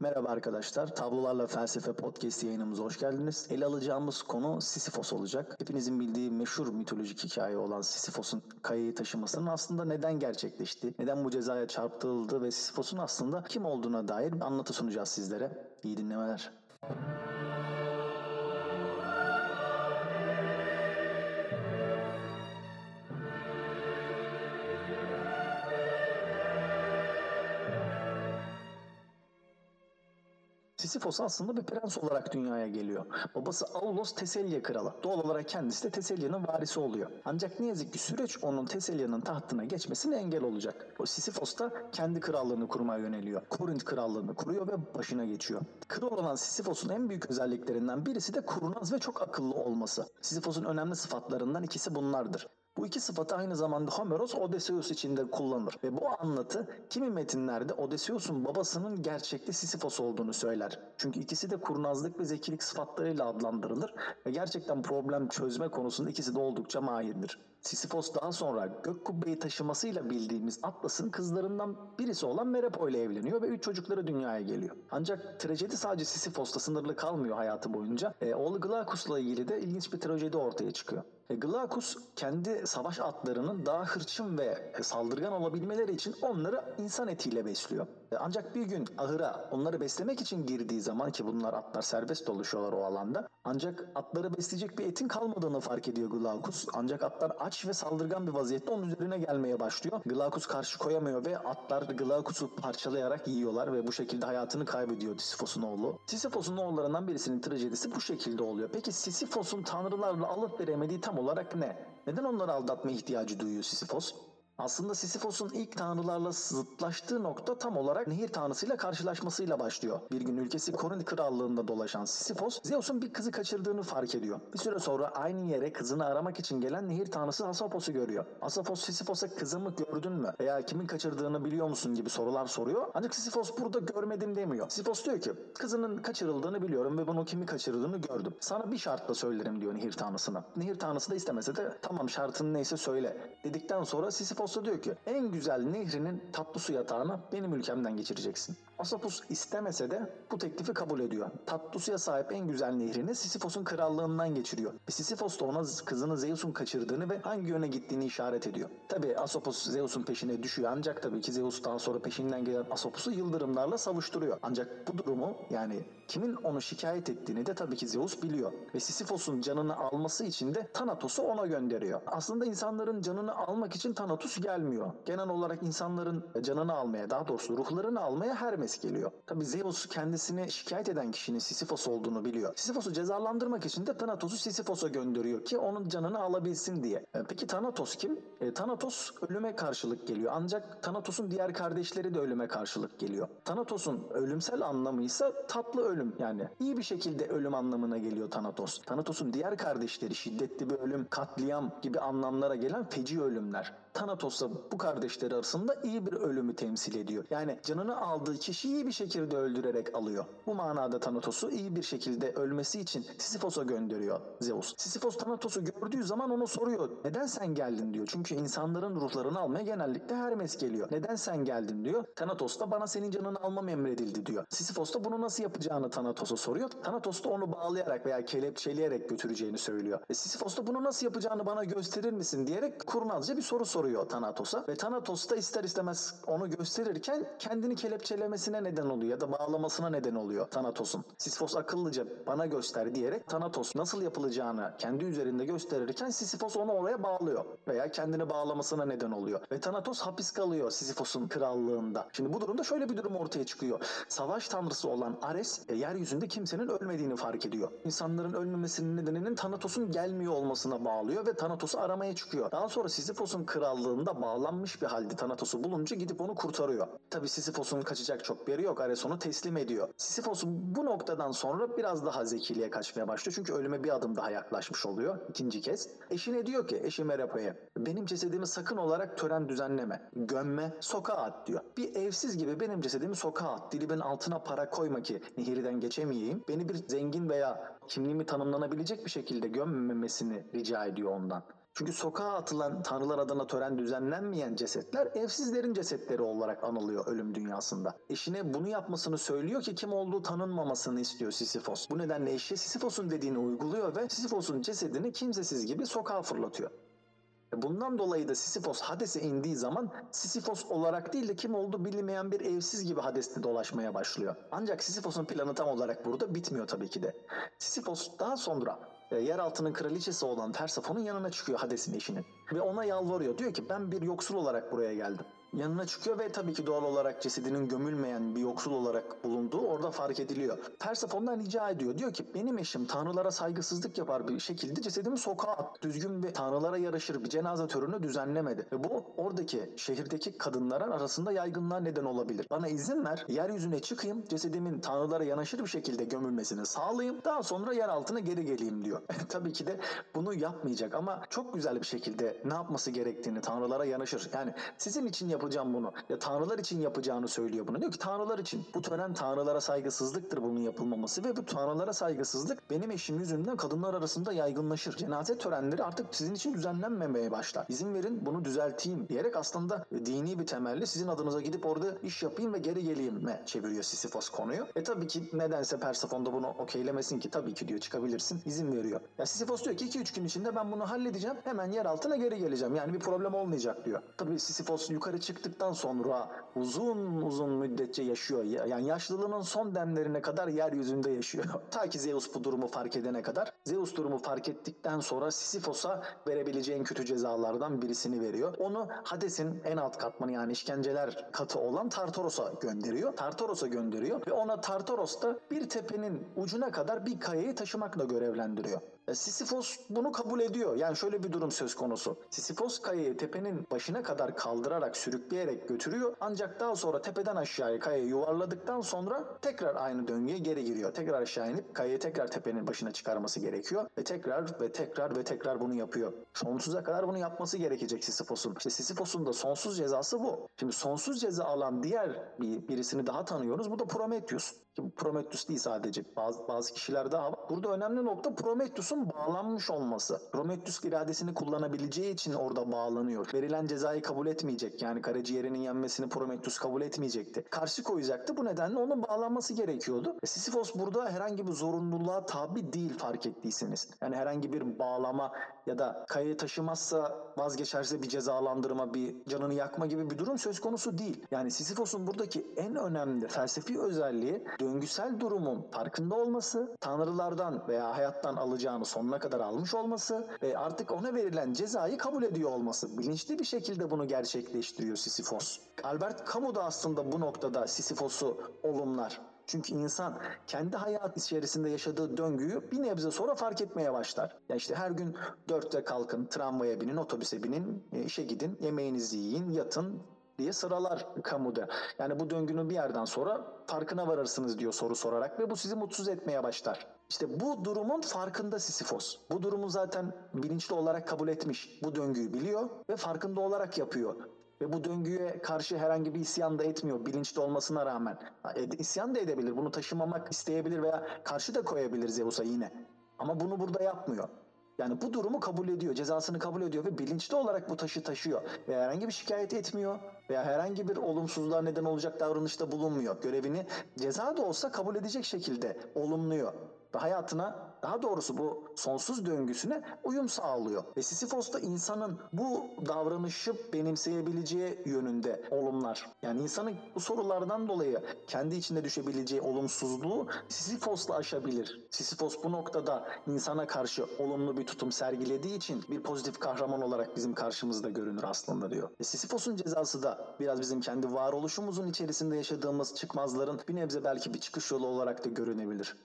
Merhaba arkadaşlar. Tablolarla Felsefe Podcast yayınımıza hoş geldiniz. Ele alacağımız konu Sisyphos olacak. Hepinizin bildiği meşhur mitolojik hikaye olan Sisyphos'un kayayı taşımasının aslında neden gerçekleşti? Neden bu cezaya çarptırıldı ve Sisyphos'un aslında kim olduğuna dair bir anlatı sunacağız sizlere. İyi dinlemeler. Sisyphos aslında bir prens olarak dünyaya geliyor. Babası Aulos Teselya kralı. Doğal olarak kendisi de Teselya'nın varisi oluyor. Ancak ne yazık ki süreç onun Teselya'nın tahtına geçmesine engel olacak. O Sisyphos da kendi krallığını kurmaya yöneliyor. Korint krallığını kuruyor ve başına geçiyor. Kral olan Sisyphos'un en büyük özelliklerinden birisi de kurnaz ve çok akıllı olması. Sisyphos'un önemli sıfatlarından ikisi bunlardır. Bu iki sıfatı aynı zamanda Homeros Odysseus için de kullanır ve bu anlatı kimi metinlerde Odysseus'un babasının gerçekte Sisyphos olduğunu söyler. Çünkü ikisi de kurnazlık ve zekilik sıfatlarıyla adlandırılır ve gerçekten problem çözme konusunda ikisi de oldukça mahirdir. Sisyphos daha sonra gök kubbeyi taşımasıyla bildiğimiz Atlas'ın kızlarından birisi olan Merepo ile evleniyor ve üç çocukları dünyaya geliyor. Ancak trajedi sadece Sisyphos'ta sınırlı kalmıyor hayatı boyunca. E, oğlu Glaucus'la ilgili de ilginç bir trajedi ortaya çıkıyor. E, Glaucus kendi savaş atlarının daha hırçın ve saldırgan olabilmeleri için onları insan etiyle besliyor. E, ancak bir gün ahıra onları beslemek için girdiği zaman ki bunlar atlar serbest dolaşıyorlar o alanda. Ancak atları besleyecek bir etin kalmadığını fark ediyor Glaucus. Ancak atlar aç ve saldırgan bir vaziyette onun üzerine gelmeye başlıyor. Glaucus karşı koyamıyor ve atlar Glaucus'u parçalayarak yiyorlar ve bu şekilde hayatını kaybediyor Sisyphos'un oğlu. Sisyphos'un oğullarından birisinin trajedisi bu şekilde oluyor. Peki Sisyphos'un tanrılarla alıp veremediği tam olarak ne? Neden onları aldatma ihtiyacı duyuyor Sisyphos? Aslında Sisyphos'un ilk tanrılarla zıtlaştığı nokta tam olarak nehir tanrısıyla karşılaşmasıyla başlıyor. Bir gün ülkesi Korint krallığında dolaşan Sisyphos, Zeus'un bir kızı kaçırdığını fark ediyor. Bir süre sonra aynı yere kızını aramak için gelen nehir tanrısı Asapos'u görüyor. Asapos Sisyphos'a kızımı gördün mü veya kimin kaçırdığını biliyor musun gibi sorular soruyor. Ancak Sisyphos burada görmedim demiyor. Sisyphos diyor ki kızının kaçırıldığını biliyorum ve bunu kimi kaçırdığını gördüm. Sana bir şartla söylerim diyor nehir tanrısına. Nehir tanrısı da istemese de tamam şartın neyse söyle dedikten sonra Sisyphos da diyor ki en güzel nehrinin tatlı su yatağını benim ülkemden geçireceksin. Asapus istemese de bu teklifi kabul ediyor. Tatlı suya sahip en güzel nehrini Sisyphos'un krallığından geçiriyor. Ve Sisyphos da ona kızını Zeus'un kaçırdığını ve hangi yöne gittiğini işaret ediyor. Tabi Asopus Zeus'un peşine düşüyor ancak tabii ki Zeus daha sonra peşinden gelen Asopus'u yıldırımlarla savuşturuyor. Ancak bu durumu yani kimin onu şikayet ettiğini de tabii ki Zeus biliyor. Ve Sisyphos'un canını alması için de Thanatos'u ona gönderiyor. Aslında insanların canını almak için Thanatos gelmiyor. Genel olarak insanların canını almaya daha doğrusu ruhlarını almaya Hermes geliyor. Tabi Zeus kendisini şikayet eden kişinin Sisyphos olduğunu biliyor. Sisyphos'u cezalandırmak için de Thanatos'u Sisyphos'a gönderiyor ki onun canını alabilsin diye. E, peki Thanatos kim? E, Thanatos ölüme karşılık geliyor. Ancak Thanatos'un diğer kardeşleri de ölüme karşılık geliyor. Thanatos'un ölümsel anlamı ise tatlı ölüm yani. iyi bir şekilde ölüm anlamına geliyor Thanatos. Thanatos'un diğer kardeşleri şiddetli bir ölüm, katliam gibi anlamlara gelen feci ölümler. Thanatos da bu kardeşleri arasında iyi bir ölümü temsil ediyor. Yani canını aldığı kişiyi iyi bir şekilde öldürerek alıyor. Bu manada Thanatos'u iyi bir şekilde ölmesi için Sisyphos'a gönderiyor Zeus. Sisyphos Thanatos'u gördüğü zaman onu soruyor. Neden sen geldin diyor. Çünkü insanların ruhlarını almaya genellikle Hermes geliyor. Neden sen geldin diyor. Thanatos da bana senin canını almam emredildi diyor. Sisyphos da bunu nasıl yapacağını Thanatos'a soruyor. Thanatos da onu bağlayarak veya kelepçeleyerek götüreceğini söylüyor. E Sisyphos da bunu nasıl yapacağını bana gösterir misin diyerek kurnazca bir soru soruyor Thanatos'a. Ve Thanatos da ister istemez onu gösterirken kendini kelepçelemesine neden oluyor ya da bağlamasına neden oluyor Thanatos'un. Sisyphos akıllıca bana göster diyerek Thanatos nasıl yapılacağını kendi üzerinde gösterirken Sisyphos onu oraya bağlıyor veya kendini bağlamasına neden oluyor. Ve Thanatos hapis kalıyor Sisyphos'un krallığında. Şimdi bu durumda şöyle bir durum ortaya çıkıyor. Savaş tanrısı olan Ares e, yeryüzünde kimsenin ölmediğini fark ediyor. İnsanların ölmemesinin nedeninin Thanatos'un gelmiyor olmasına bağlıyor ve Thanatos'u aramaya çıkıyor. Daha sonra Sisyphos'un krallığında bağlanmış bir halde Thanatos'u bulunca gidip onu kurtarıyor. Tabi Sisyphos'un kaçacak çok bir yeri yok. Ares onu teslim ediyor. Sisyphos bu noktadan sonra biraz daha zekiliğe kaçmaya başlıyor. Çünkü ölüme bir adım daha yaklaşmış oluyor ikinci kez. Eşine diyor ki eşi Merapa'ya benim cesedimi sakın olarak tören düzenleme. Gömme, sokağa at diyor. Bir evsiz gibi benim cesedimi sokağa at. Dilimin altına para koyma ki nehirden geçemeyeyim. Beni bir zengin veya kimliğimi tanımlanabilecek bir şekilde gömmemesini rica ediyor ondan. Çünkü sokağa atılan tanrılar adına tören düzenlenmeyen cesetler evsizlerin cesetleri olarak anılıyor ölüm dünyasında. Eşine bunu yapmasını söylüyor ki kim olduğu tanınmamasını istiyor Sisyphos. Bu nedenle eşi Sisyphos'un dediğini uyguluyor ve Sisyphos'un cesedini kimsesiz gibi sokağa fırlatıyor. Bundan dolayı da Sisyphos Hades'e indiği zaman Sisyphos olarak değil de kim olduğu bilinmeyen bir evsiz gibi Hades'te dolaşmaya başlıyor. Ancak Sisyphos'un planı tam olarak burada bitmiyor tabii ki de. Sisyphos daha sonra e, yeraltının kraliçesi olan Persephone'un yanına çıkıyor Hades'in eşinin. Ve ona yalvarıyor. Diyor ki ben bir yoksul olarak buraya geldim yanına çıkıyor ve tabii ki doğal olarak cesedinin gömülmeyen bir yoksul olarak bulunduğu orada fark ediliyor. Persephone'dan rica ediyor. Diyor ki benim eşim tanrılara saygısızlık yapar bir şekilde cesedimi sokağa at. Düzgün bir tanrılara yaraşır bir cenaze törünü düzenlemedi. Ve bu oradaki şehirdeki kadınların arasında yaygınlığa neden olabilir. Bana izin ver yeryüzüne çıkayım cesedimin tanrılara yanaşır bir şekilde gömülmesini sağlayayım. Daha sonra yer altına geri geleyim diyor. tabii ki de bunu yapmayacak ama çok güzel bir şekilde ne yapması gerektiğini tanrılara yanaşır. Yani sizin için yap yapacağım bunu. Ya tanrılar için yapacağını söylüyor bunu. Diyor ki tanrılar için. Bu tören tanrılara saygısızlıktır bunun yapılmaması ve bu tanrılara saygısızlık benim eşim yüzünden kadınlar arasında yaygınlaşır. Cenaze törenleri artık sizin için düzenlenmemeye başlar. İzin verin bunu düzelteyim diyerek aslında dini bir temelli sizin adınıza gidip orada iş yapayım ve geri geleyim mi çeviriyor Sisyphos konuyu. E tabii ki nedense Persephone da bunu okeylemesin ki tabii ki diyor çıkabilirsin. izin veriyor. Ya Sisyphos diyor ki 2-3 gün içinde ben bunu halledeceğim. Hemen yer altına geri geleceğim. Yani bir problem olmayacak diyor. Tabii Sisyphos yukarı çık çıktıktan sonra uzun uzun müddetçe yaşıyor. Yani yaşlılığının son demlerine kadar yeryüzünde yaşıyor. Ta ki Zeus bu durumu fark edene kadar. Zeus durumu fark ettikten sonra Sisyphos'a verebileceğin kötü cezalardan birisini veriyor. Onu Hades'in en alt katmanı yani işkenceler katı olan Tartaros'a gönderiyor. Tartaros'a gönderiyor ve ona Tartaros da bir tepenin ucuna kadar bir kayayı taşımakla görevlendiriyor. E, Sisyphos bunu kabul ediyor. Yani şöyle bir durum söz konusu. Sisyphos kayayı tepenin başına kadar kaldırarak, sürükleyerek götürüyor. Ancak daha sonra tepeden aşağıya kayayı yuvarladıktan sonra tekrar aynı döngüye geri giriyor. Tekrar aşağı inip kayayı tekrar tepenin başına çıkarması gerekiyor. Ve tekrar ve tekrar ve tekrar bunu yapıyor. Sonsuza kadar bunu yapması gerekecek Sisyphos'un. İşte Sisyphos'un da sonsuz cezası bu. Şimdi sonsuz ceza alan diğer bir birisini daha tanıyoruz. Bu da Prometheus. Prometheus değil sadece. Bazı, bazı kişiler daha var. Burada önemli nokta Prometheus'un bağlanmış olması. Prometheus iradesini kullanabileceği için orada bağlanıyor. Verilen cezayı kabul etmeyecek. Yani karaciğerinin yenmesini Prometheus kabul etmeyecekti. Karşı koyacaktı. Bu nedenle onun bağlanması gerekiyordu. E, Sisyphos burada herhangi bir zorunluluğa tabi değil fark ettiyseniz. Yani herhangi bir bağlama ya da kayayı taşımazsa vazgeçerse bir cezalandırma, bir canını yakma gibi bir durum söz konusu değil. Yani Sisyphos'un buradaki en önemli felsefi özelliği döngüsel durumun farkında olması, tanrılardan veya hayattan alacağını sonuna kadar almış olması ve artık ona verilen cezayı kabul ediyor olması. Bilinçli bir şekilde bunu gerçekleştiriyor Sisyphos. Albert Camus da aslında bu noktada Sisyphos'u olumlar. Çünkü insan kendi hayat içerisinde yaşadığı döngüyü bir nebze sonra fark etmeye başlar. Ya işte her gün dörtte kalkın, tramvaya binin, otobüse binin, e, işe gidin, yemeğinizi yiyin, yatın, diye sıralar kamuda. Yani bu döngünün bir yerden sonra farkına varırsınız diyor soru sorarak ve bu sizi mutsuz etmeye başlar. İşte bu durumun farkında Sisyphos. Bu durumu zaten bilinçli olarak kabul etmiş. Bu döngüyü biliyor ve farkında olarak yapıyor. Ve bu döngüye karşı herhangi bir isyan da etmiyor bilinçli olmasına rağmen. İsyan da edebilir, bunu taşımamak isteyebilir veya karşı da koyabilir Zeus'a yine. Ama bunu burada yapmıyor. Yani bu durumu kabul ediyor, cezasını kabul ediyor ve bilinçli olarak bu taşı taşıyor. Ve herhangi bir şikayet etmiyor veya herhangi bir olumsuzluğa neden olacak davranışta bulunmuyor. Görevini ceza da olsa kabul edecek şekilde olumluyor ve hayatına daha doğrusu bu sonsuz döngüsüne uyum sağlıyor. Ve Sisyphos da insanın bu davranışı benimseyebileceği yönünde olumlar. Yani insanın bu sorulardan dolayı kendi içinde düşebileceği olumsuzluğu Sisyphos'la aşabilir. Sisyphos bu noktada insana karşı olumlu bir tutum sergilediği için bir pozitif kahraman olarak bizim karşımızda görünür aslında diyor. E Sisyphos'un cezası da biraz bizim kendi varoluşumuzun içerisinde yaşadığımız çıkmazların bir nebze belki bir çıkış yolu olarak da görünebilir.